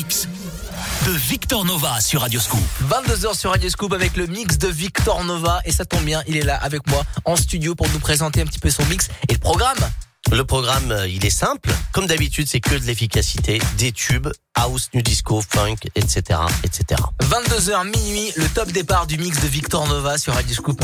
mix de Victor Nova sur Radio Scoop. 22h sur Radio Scoop avec le mix de Victor Nova et ça tombe bien, il est là avec moi en studio pour nous présenter un petit peu son mix et le programme. Le programme, euh, il est simple. Comme d'habitude, c'est que de l'efficacité, des tubes, house, new disco, funk, etc., etc. 22h minuit, le top départ du mix de Victor Nova sur Radio Scoop.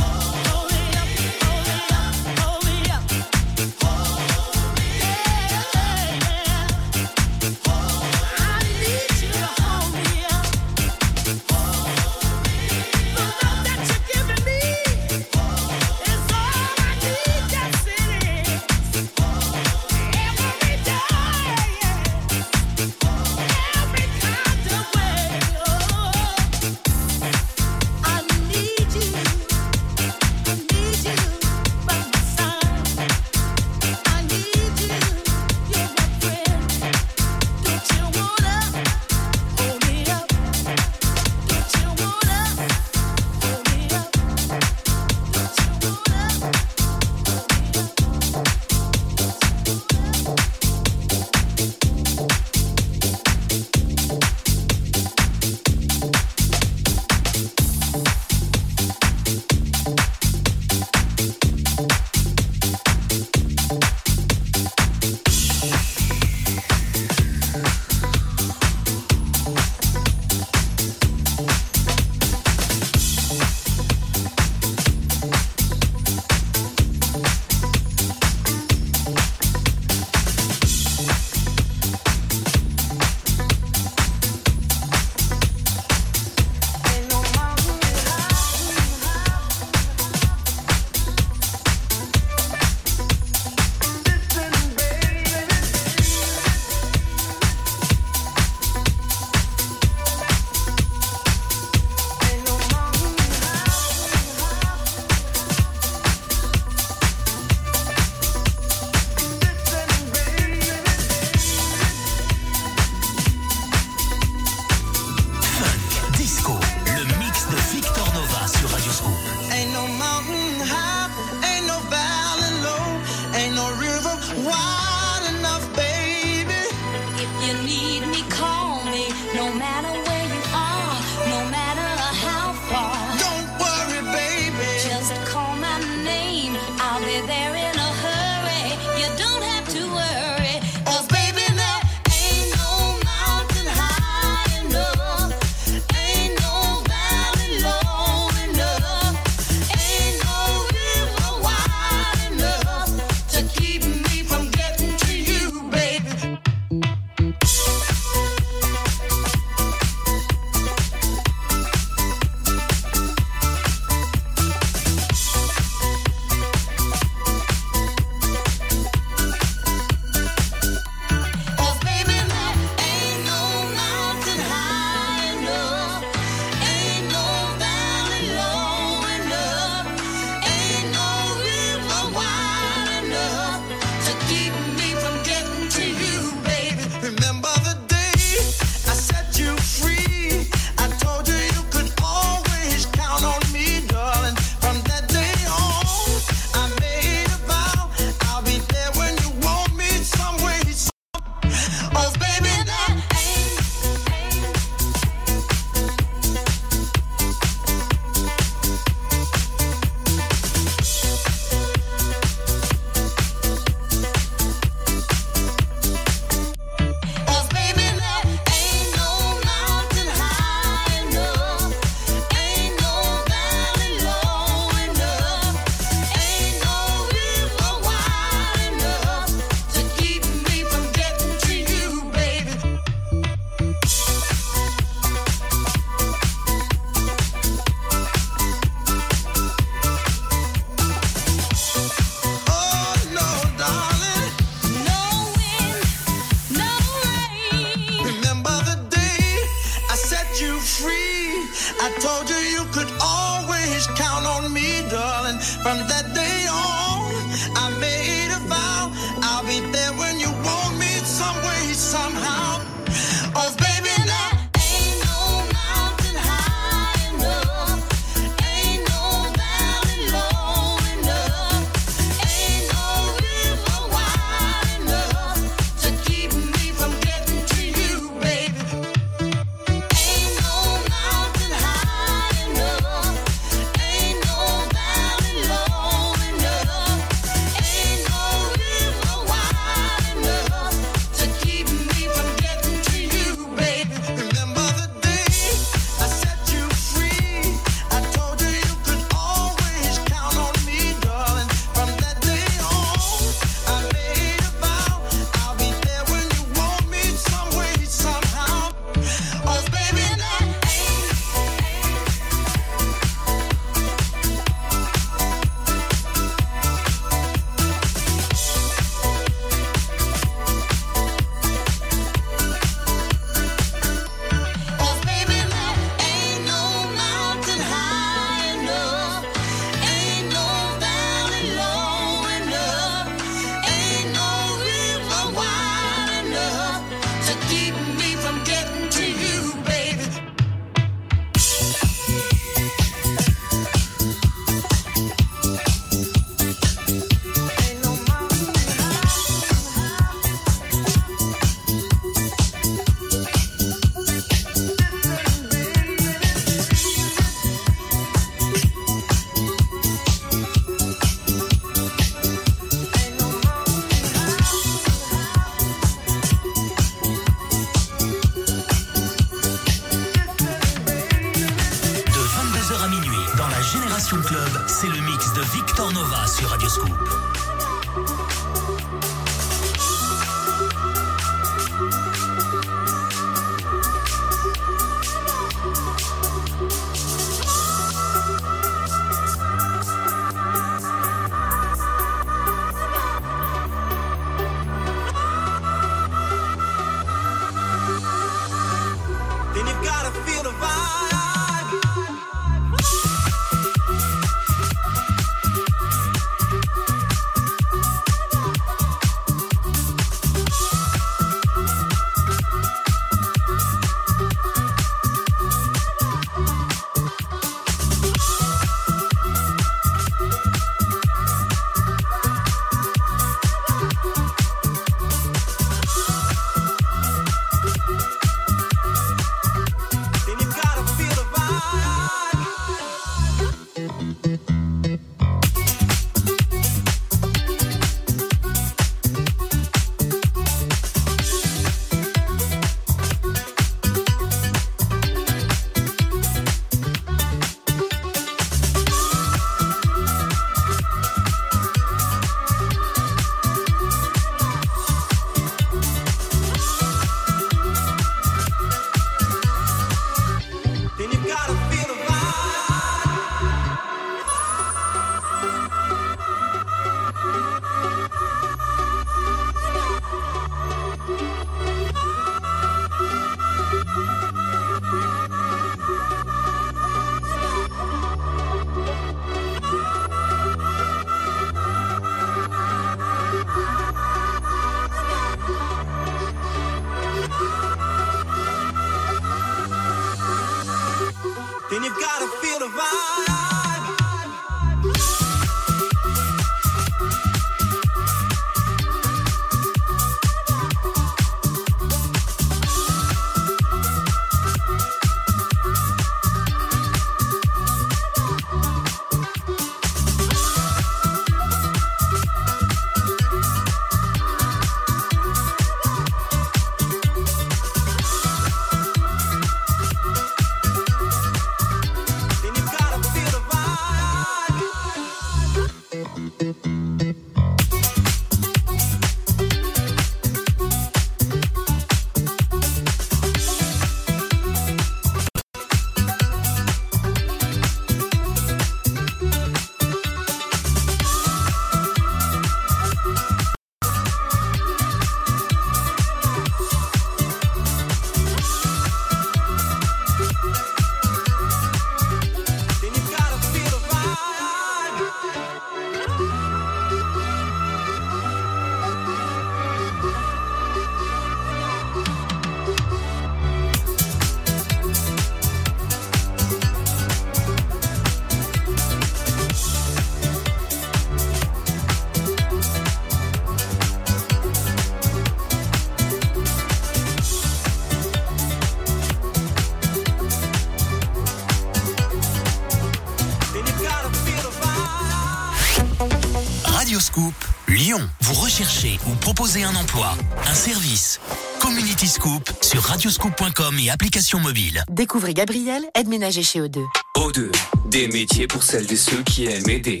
Ou proposez un emploi, un service. Community Scoop sur radioscoop.com et application mobile. Découvrez Gabriel, aide-ménager chez O2. O2, des métiers pour celles et ceux qui aiment aider.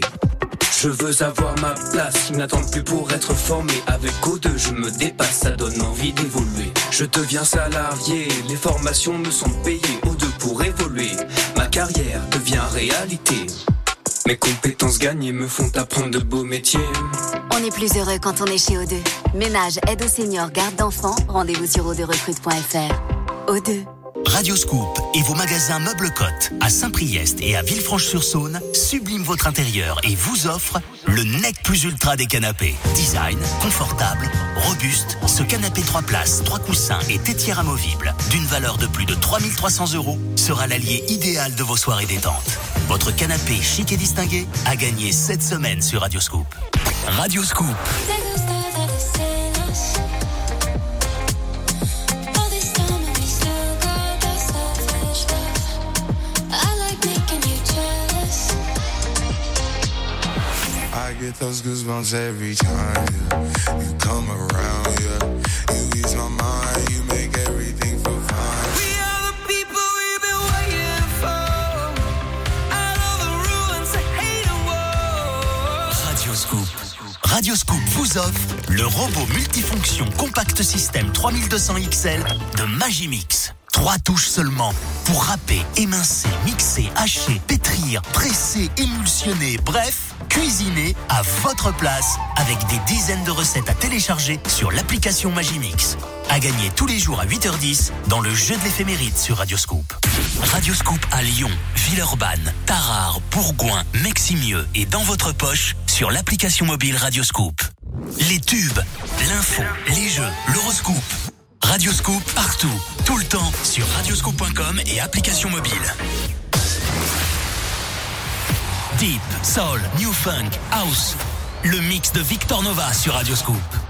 Je veux avoir ma place, ils n'attendent plus pour être formé. Avec O2, je me dépasse, ça donne envie d'évoluer. Je deviens salarié, les formations me sont payées. O2 pour évoluer, ma carrière devient réalité. Mes compétences gagnées me font apprendre de beaux métiers. On est plus heureux quand on est chez O2. Ménage, aide aux seniors, garde d'enfants. Rendez-vous sur o2recrute.fr. O2. Radioscoop et vos magasins Meubles Côte à Saint-Priest et à Villefranche-sur-Saône subliment votre intérieur et vous offre le Nec Plus Ultra des canapés. Design, confortable, robuste, ce canapé 3 places, 3 coussins et tétière amovible d'une valeur de plus de 3300 euros sera l'allié idéal de vos soirées détente. Votre canapé chic et distingué a gagné cette semaine sur Radioscoop. Radioscoop. I get those goosebumps every time yeah. you come around. Yeah, Vous offre le robot multifonction compact système 3200 XL de Magimix. Trois touches seulement pour râper, émincer, mixer, hacher, pétrir, presser, émulsionner, bref, cuisiner à votre place avec des dizaines de recettes à télécharger sur l'application Magimix. À gagner tous les jours à 8h10 dans le jeu de l'éphéméride sur Radioscoop. Radioscoop à Lyon, Villeurbanne, Tarare, Bourgoin, Meximieux et dans votre poche sur l'application mobile Radioscoop. Les tubes, l'info, les jeux, l'horoscope. Radioscoop partout, tout le temps sur radioscoop.com et application mobile. Deep, Soul, New Funk, House. Le mix de Victor Nova sur Radioscoop.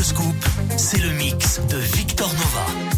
Radio Scoop, c'est le mix de Victor Nova.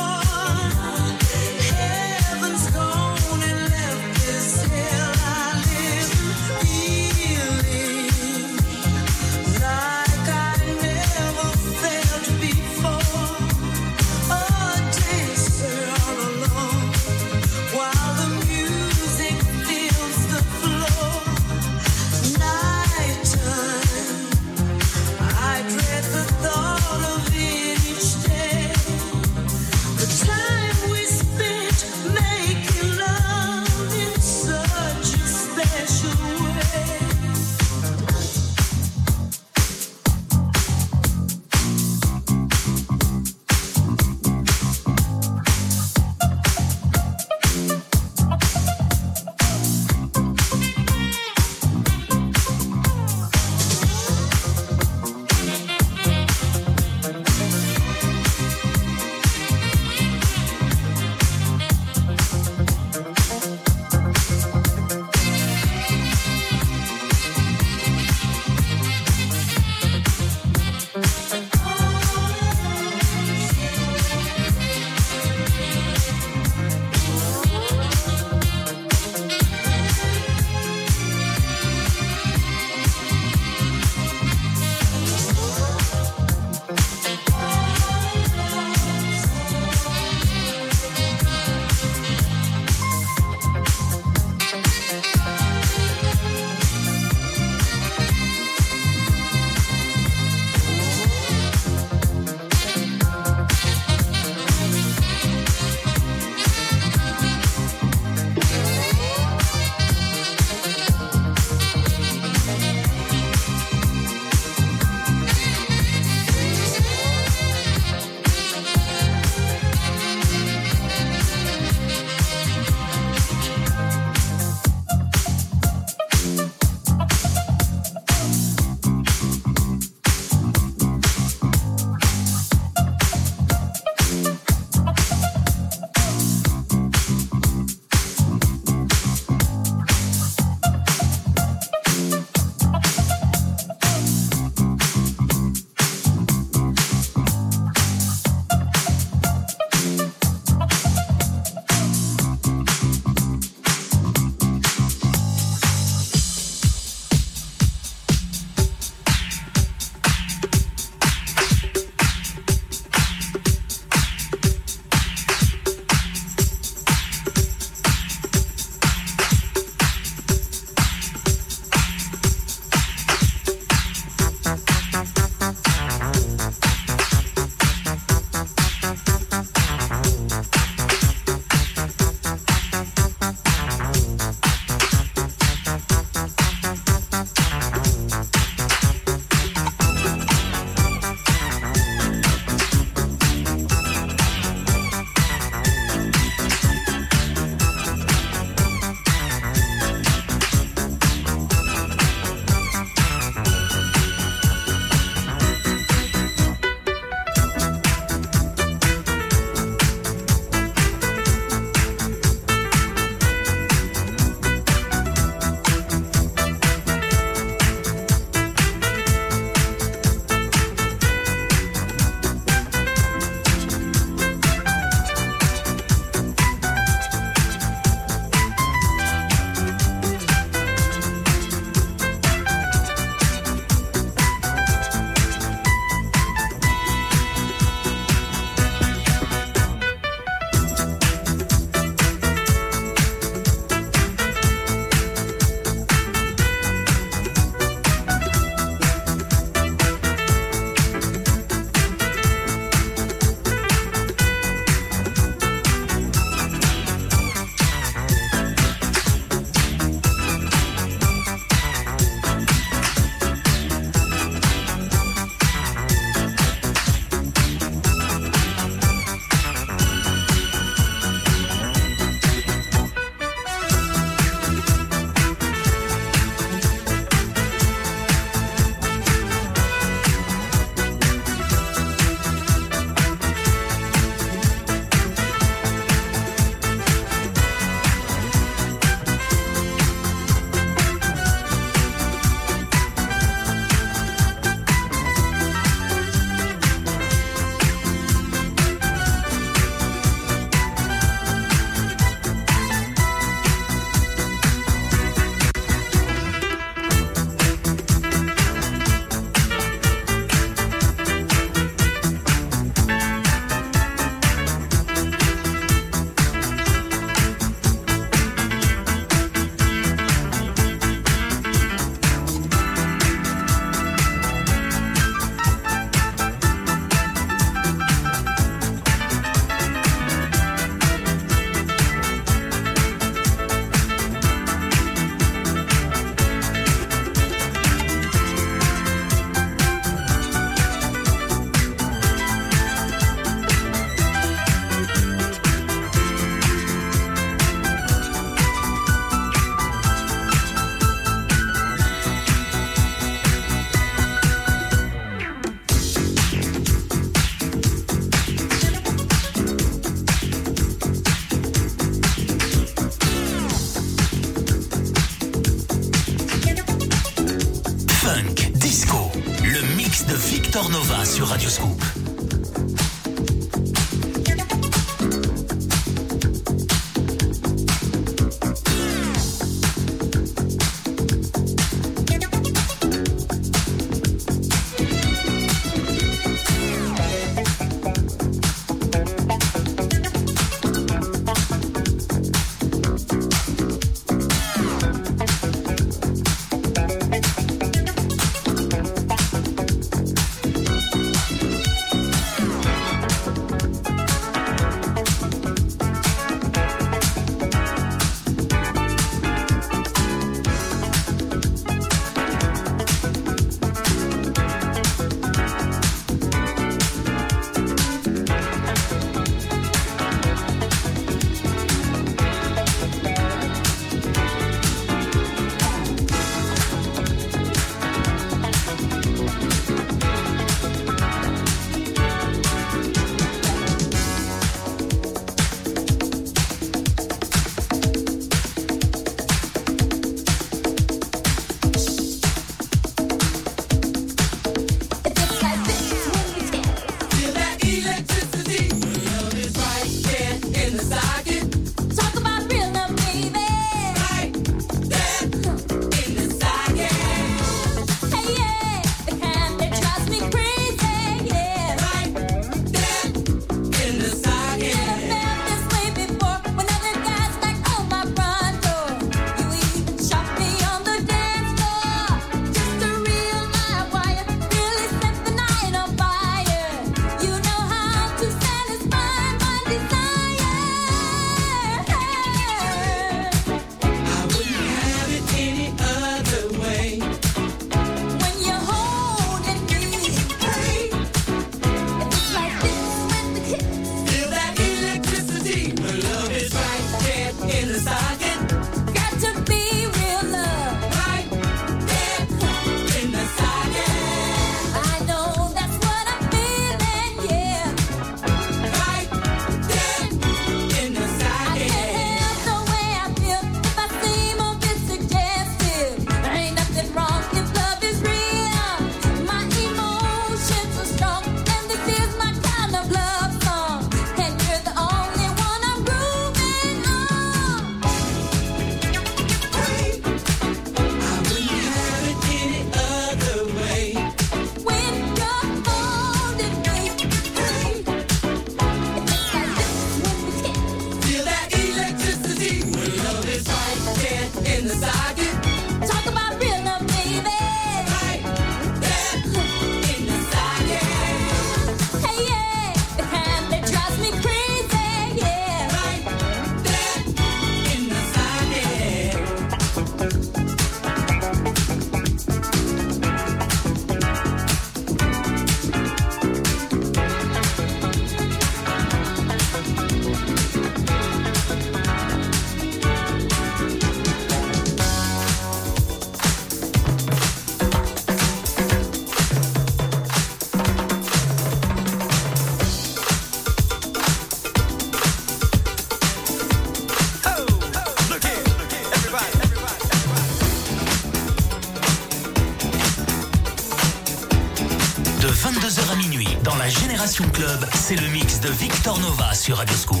Sur Radio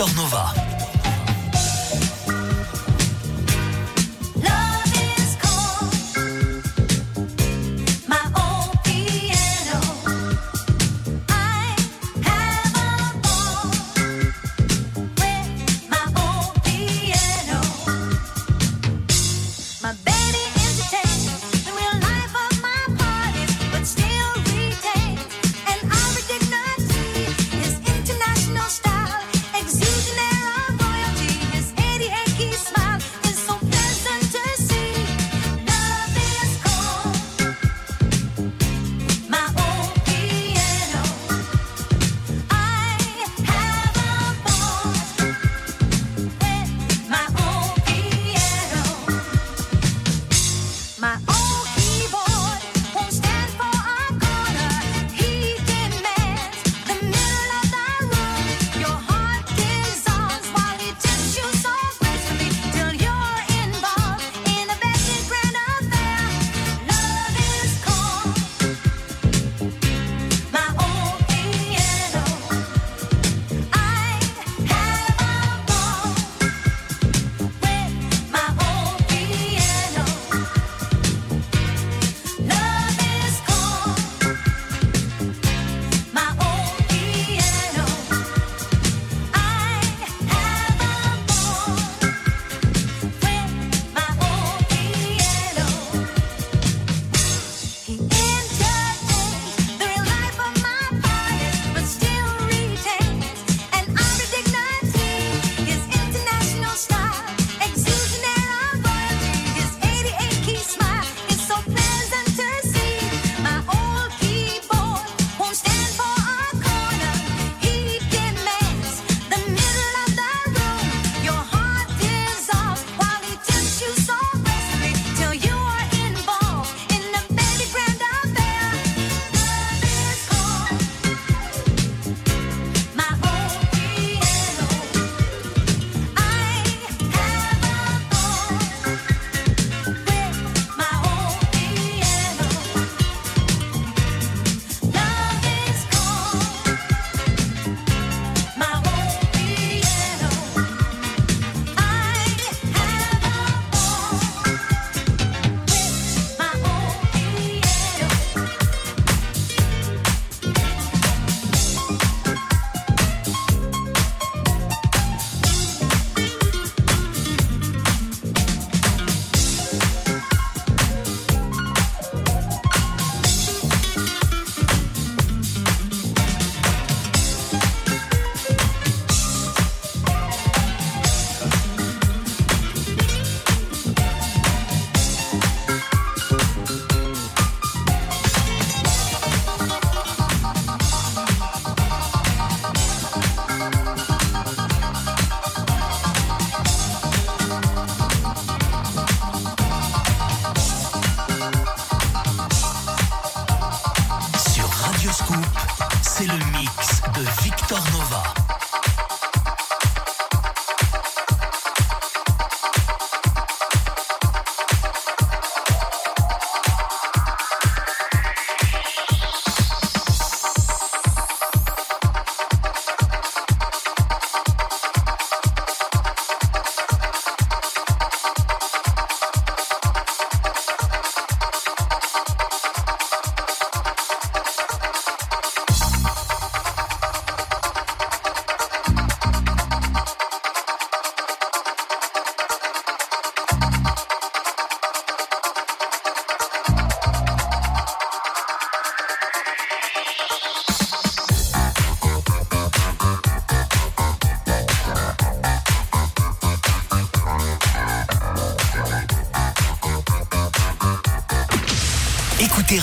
Victor Nova.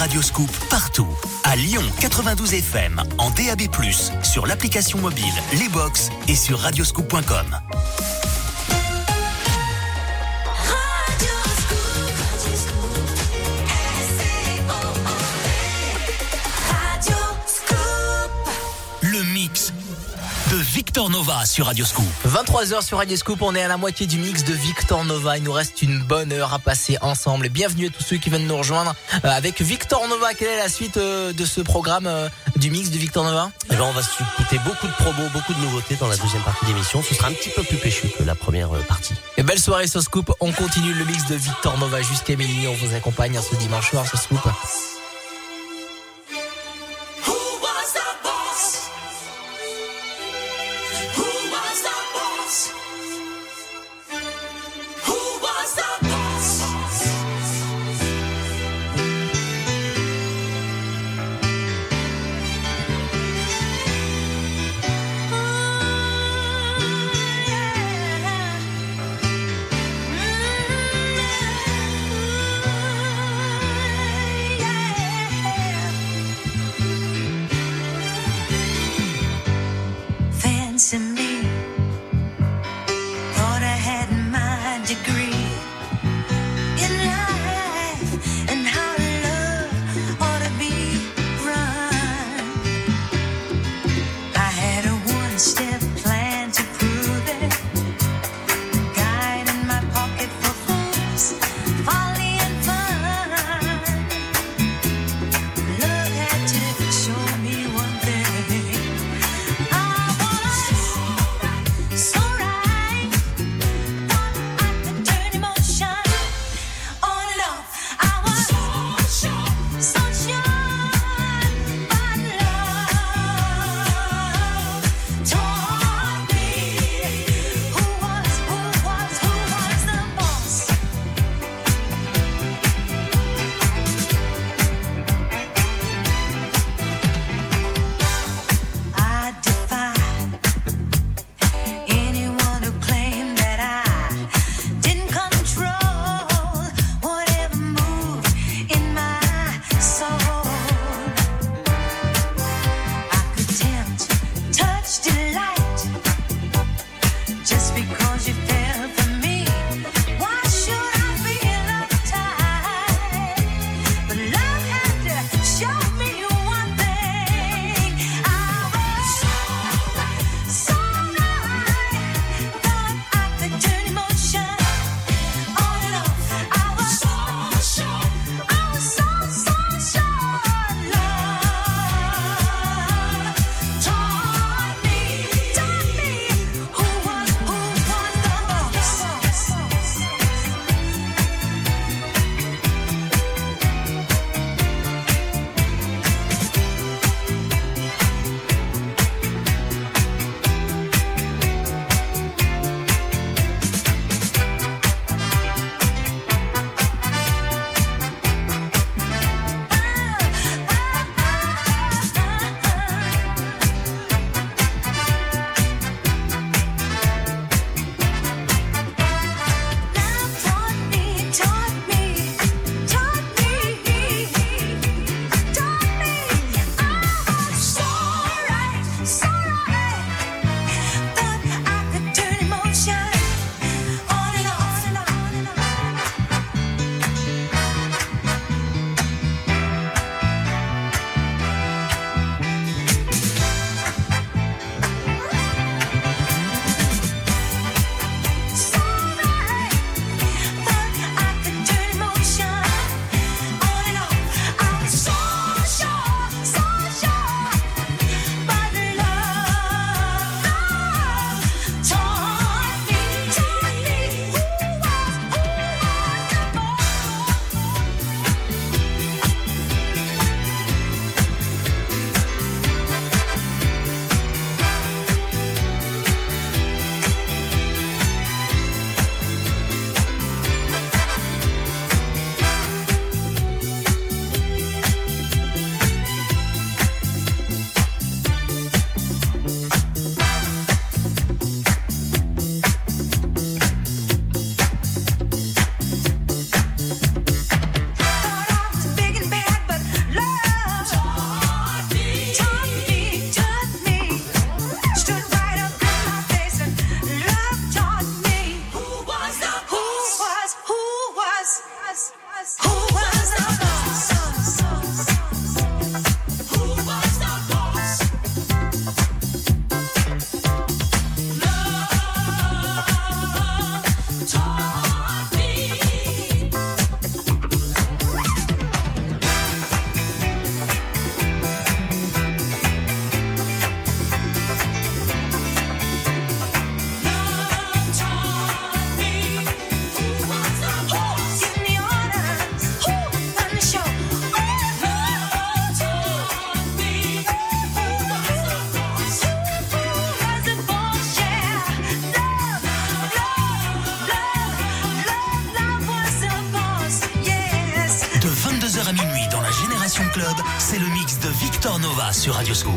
Radioscoop partout. À Lyon 92 FM, en DAB+, sur l'application mobile, les et sur radioscoop.com. de Victor Nova sur Radio Scoop. 23h sur Radio Scoop, on est à la moitié du mix de Victor Nova. Il nous reste une bonne heure à passer ensemble. Bienvenue à tous ceux qui viennent nous rejoindre euh, avec Victor Nova. Quelle est la suite euh, de ce programme euh, du mix de Victor Nova? Eh ben, On va écouter beaucoup de promos, beaucoup de nouveautés dans la deuxième partie d'émission. Ce sera un petit peu plus péchu que la première partie. Et belle soirée sur Scoop. On continue le mix de Victor Nova jusqu'à minuit. On vous accompagne hein, ce dimanche soir sur Scoop. Radio Scoop.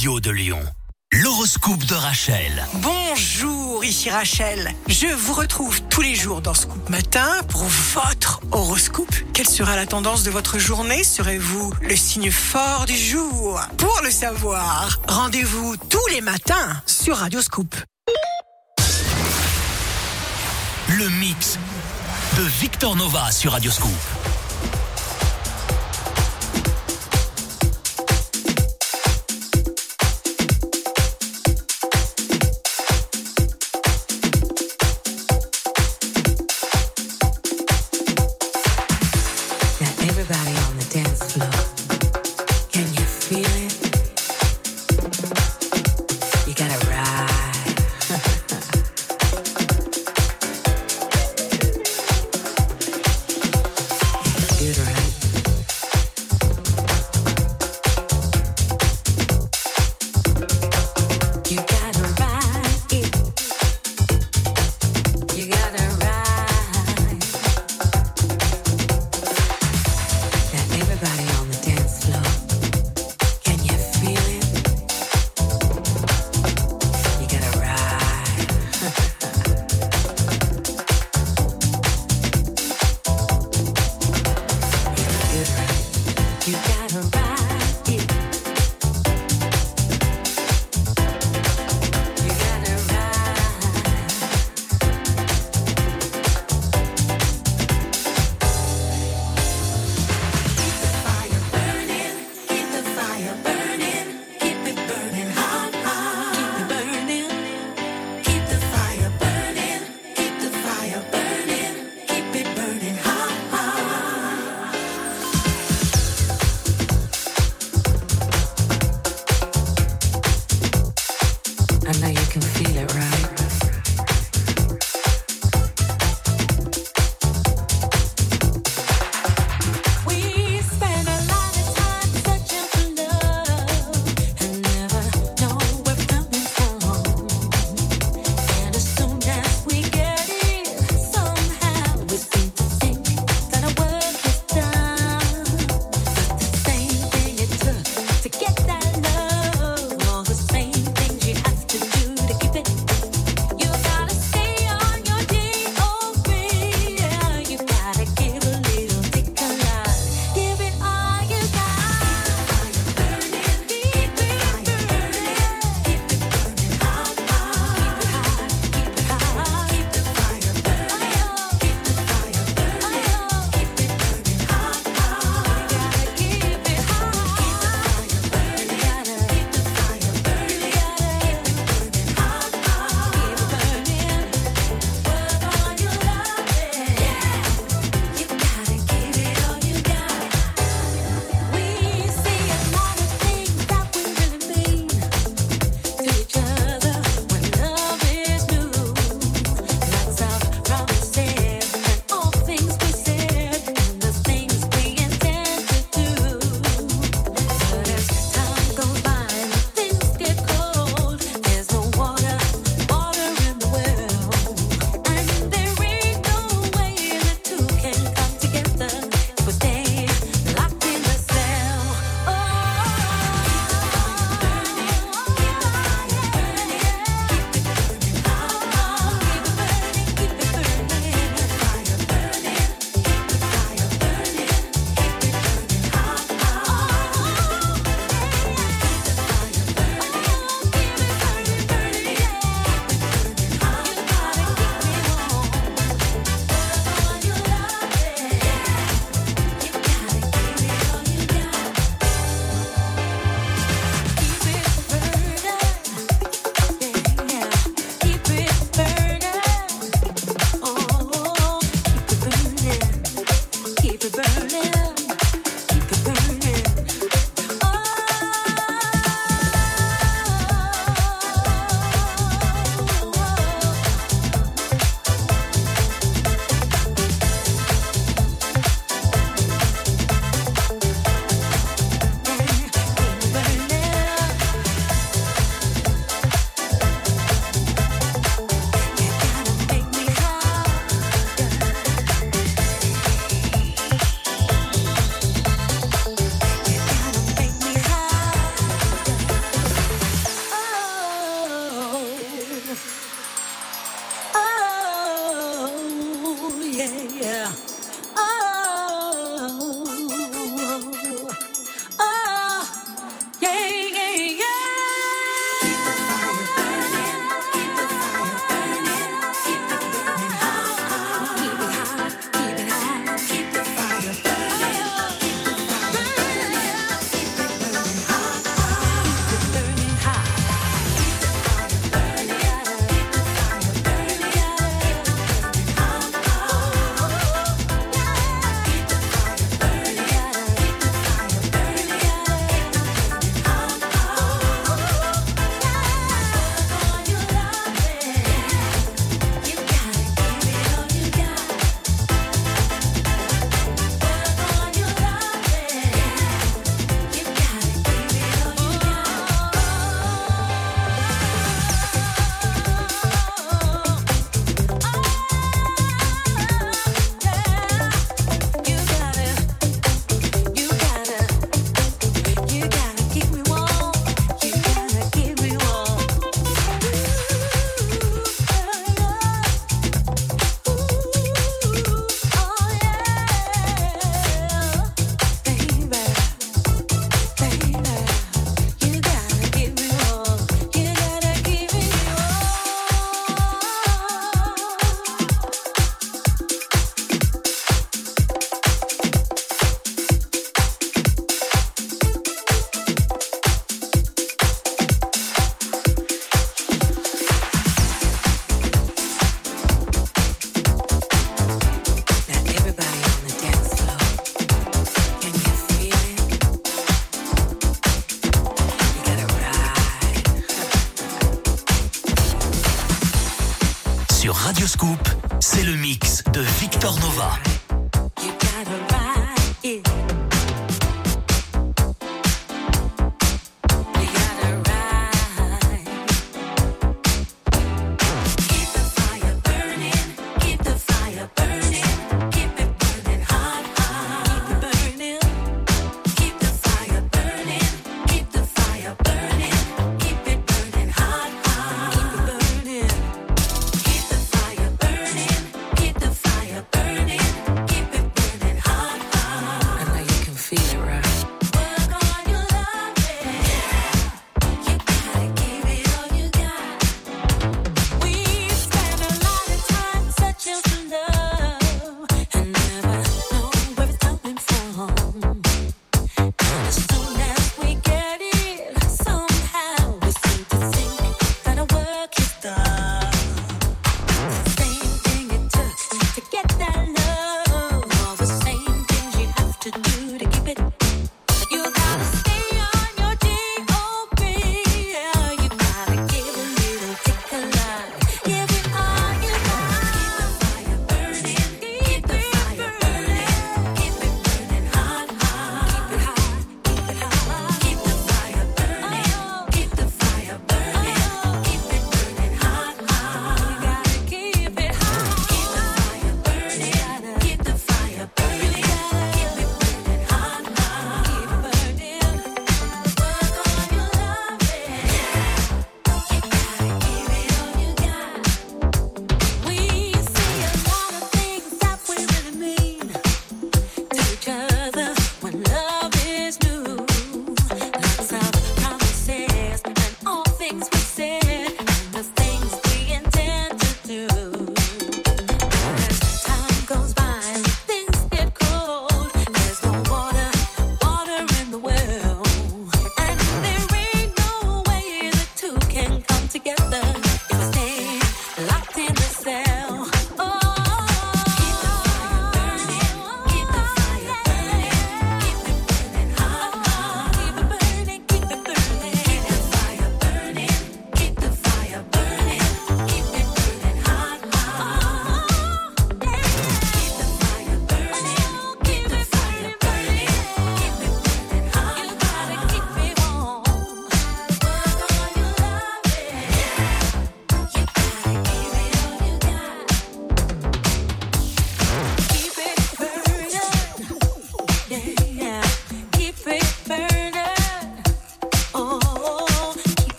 Radio de Lyon. L'horoscope de Rachel. Bonjour, ici Rachel. Je vous retrouve tous les jours dans Scoop Matin pour votre horoscope. Quelle sera la tendance de votre journée? Serez-vous le signe fort du jour? Pour le savoir, rendez-vous tous les matins sur Radio Scoop. Le mix de Victor Nova sur Radio Scoop.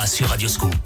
Nova sur Radioscoop.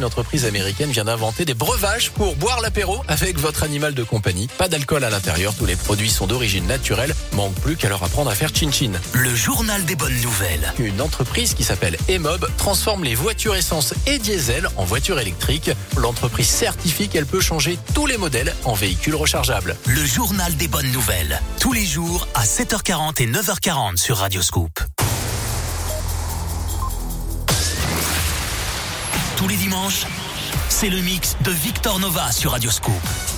Une entreprise américaine vient d'inventer des breuvages pour boire l'apéro avec votre animal de compagnie. Pas d'alcool à l'intérieur, tous les produits sont d'origine naturelle. Manque plus qu'à leur apprendre à faire chin-chin. Le journal des bonnes nouvelles. Une entreprise qui s'appelle Emob transforme les voitures essence et diesel en voitures électriques. L'entreprise certifie qu'elle peut changer tous les modèles en véhicules rechargeables. Le journal des bonnes nouvelles. Tous les jours à 7h40 et 9h40 sur Radioscoop. Tous c'est le mix de Victor Nova sur Radioscoop.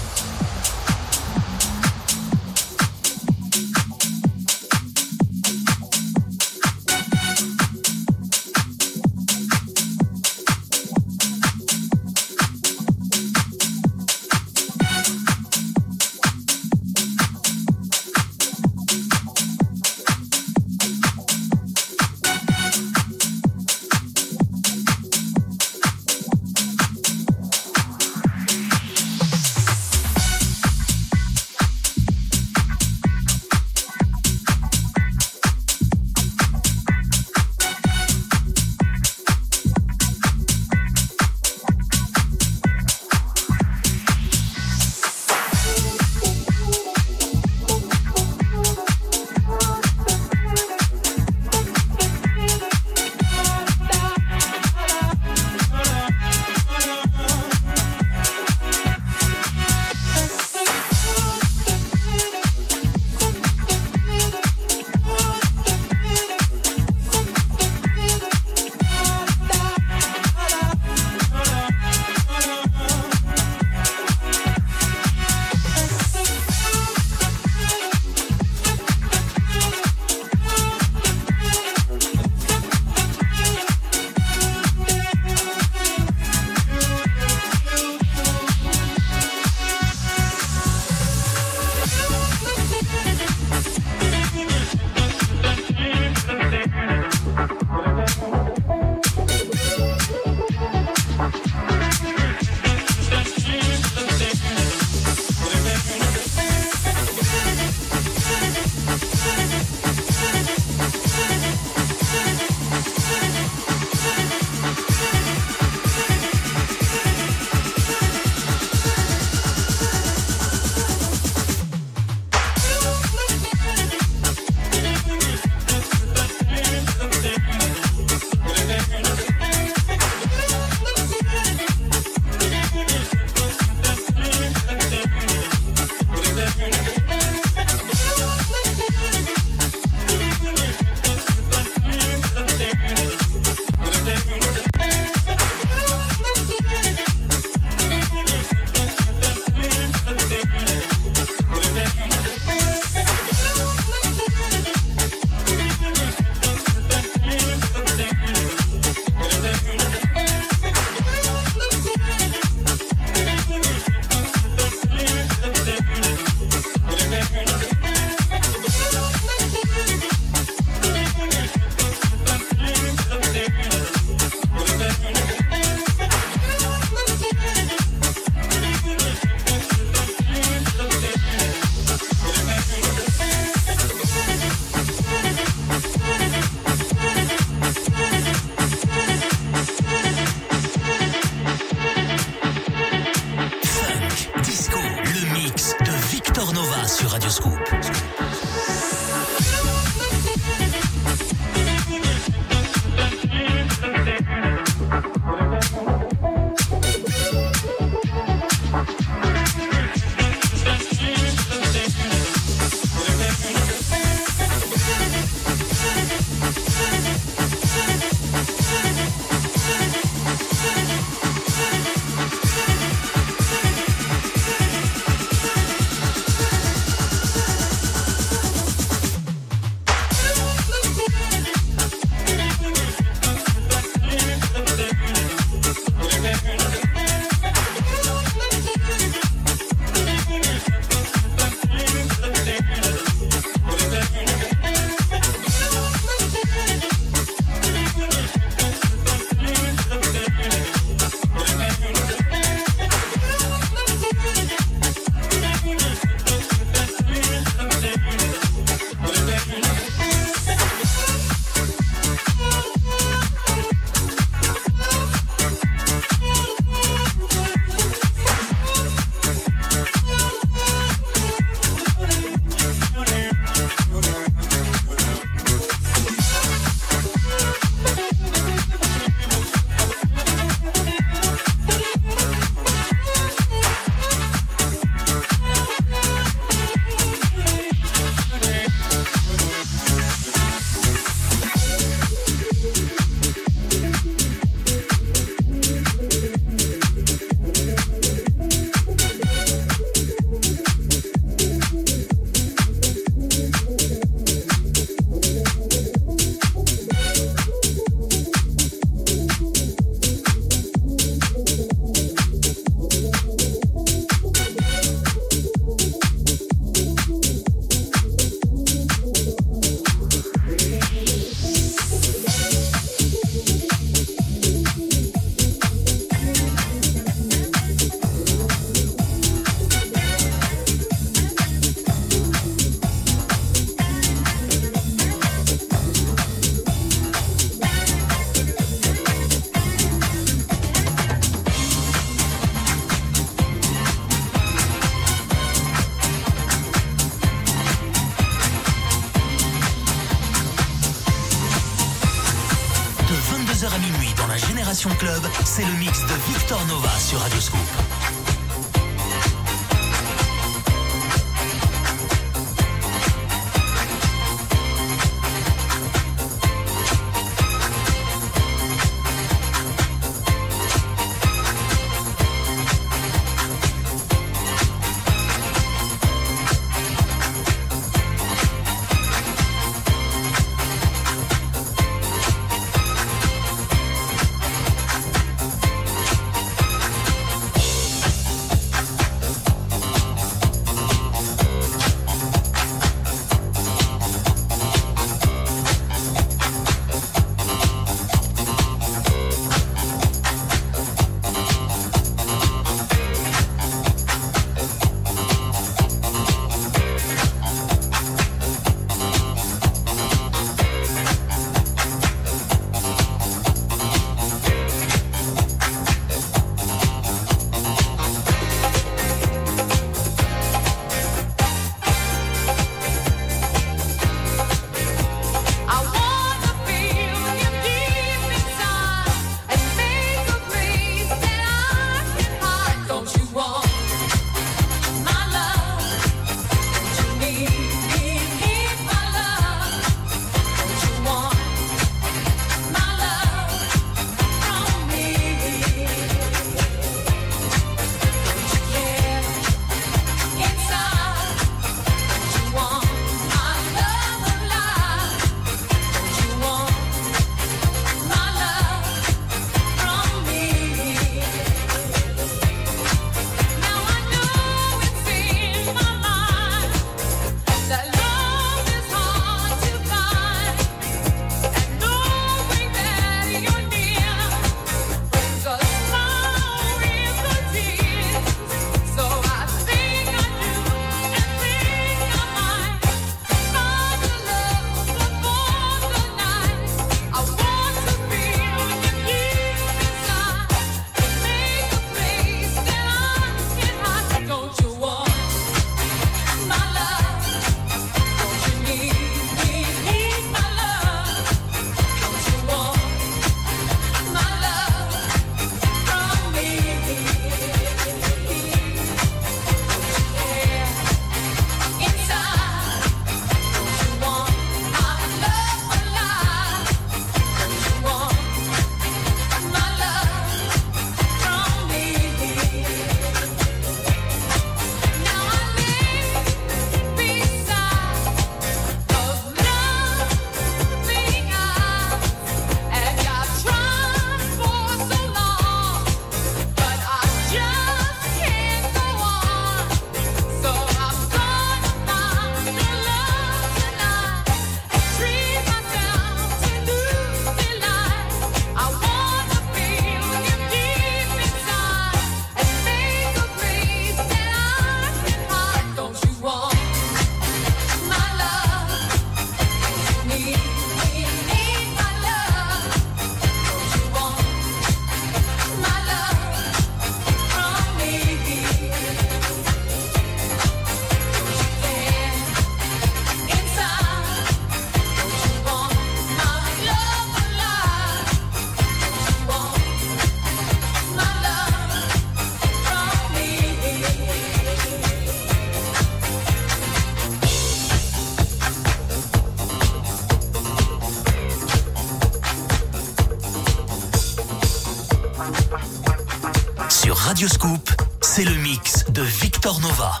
Nova.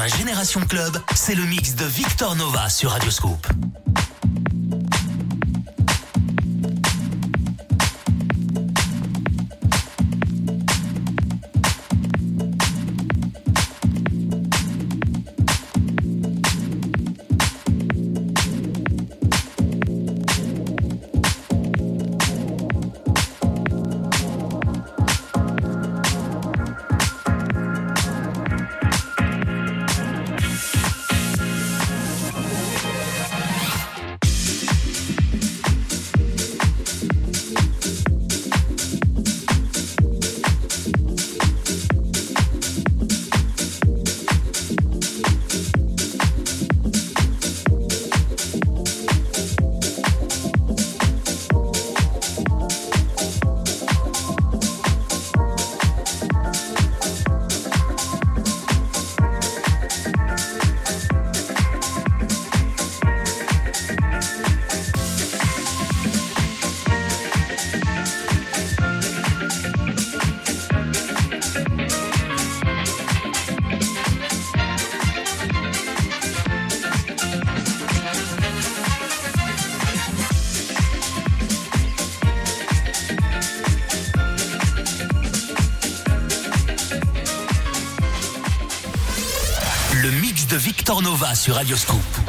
La Génération Club, c'est le mix de Victor Nova sur Radioscoop. Nova sur Radioscoop.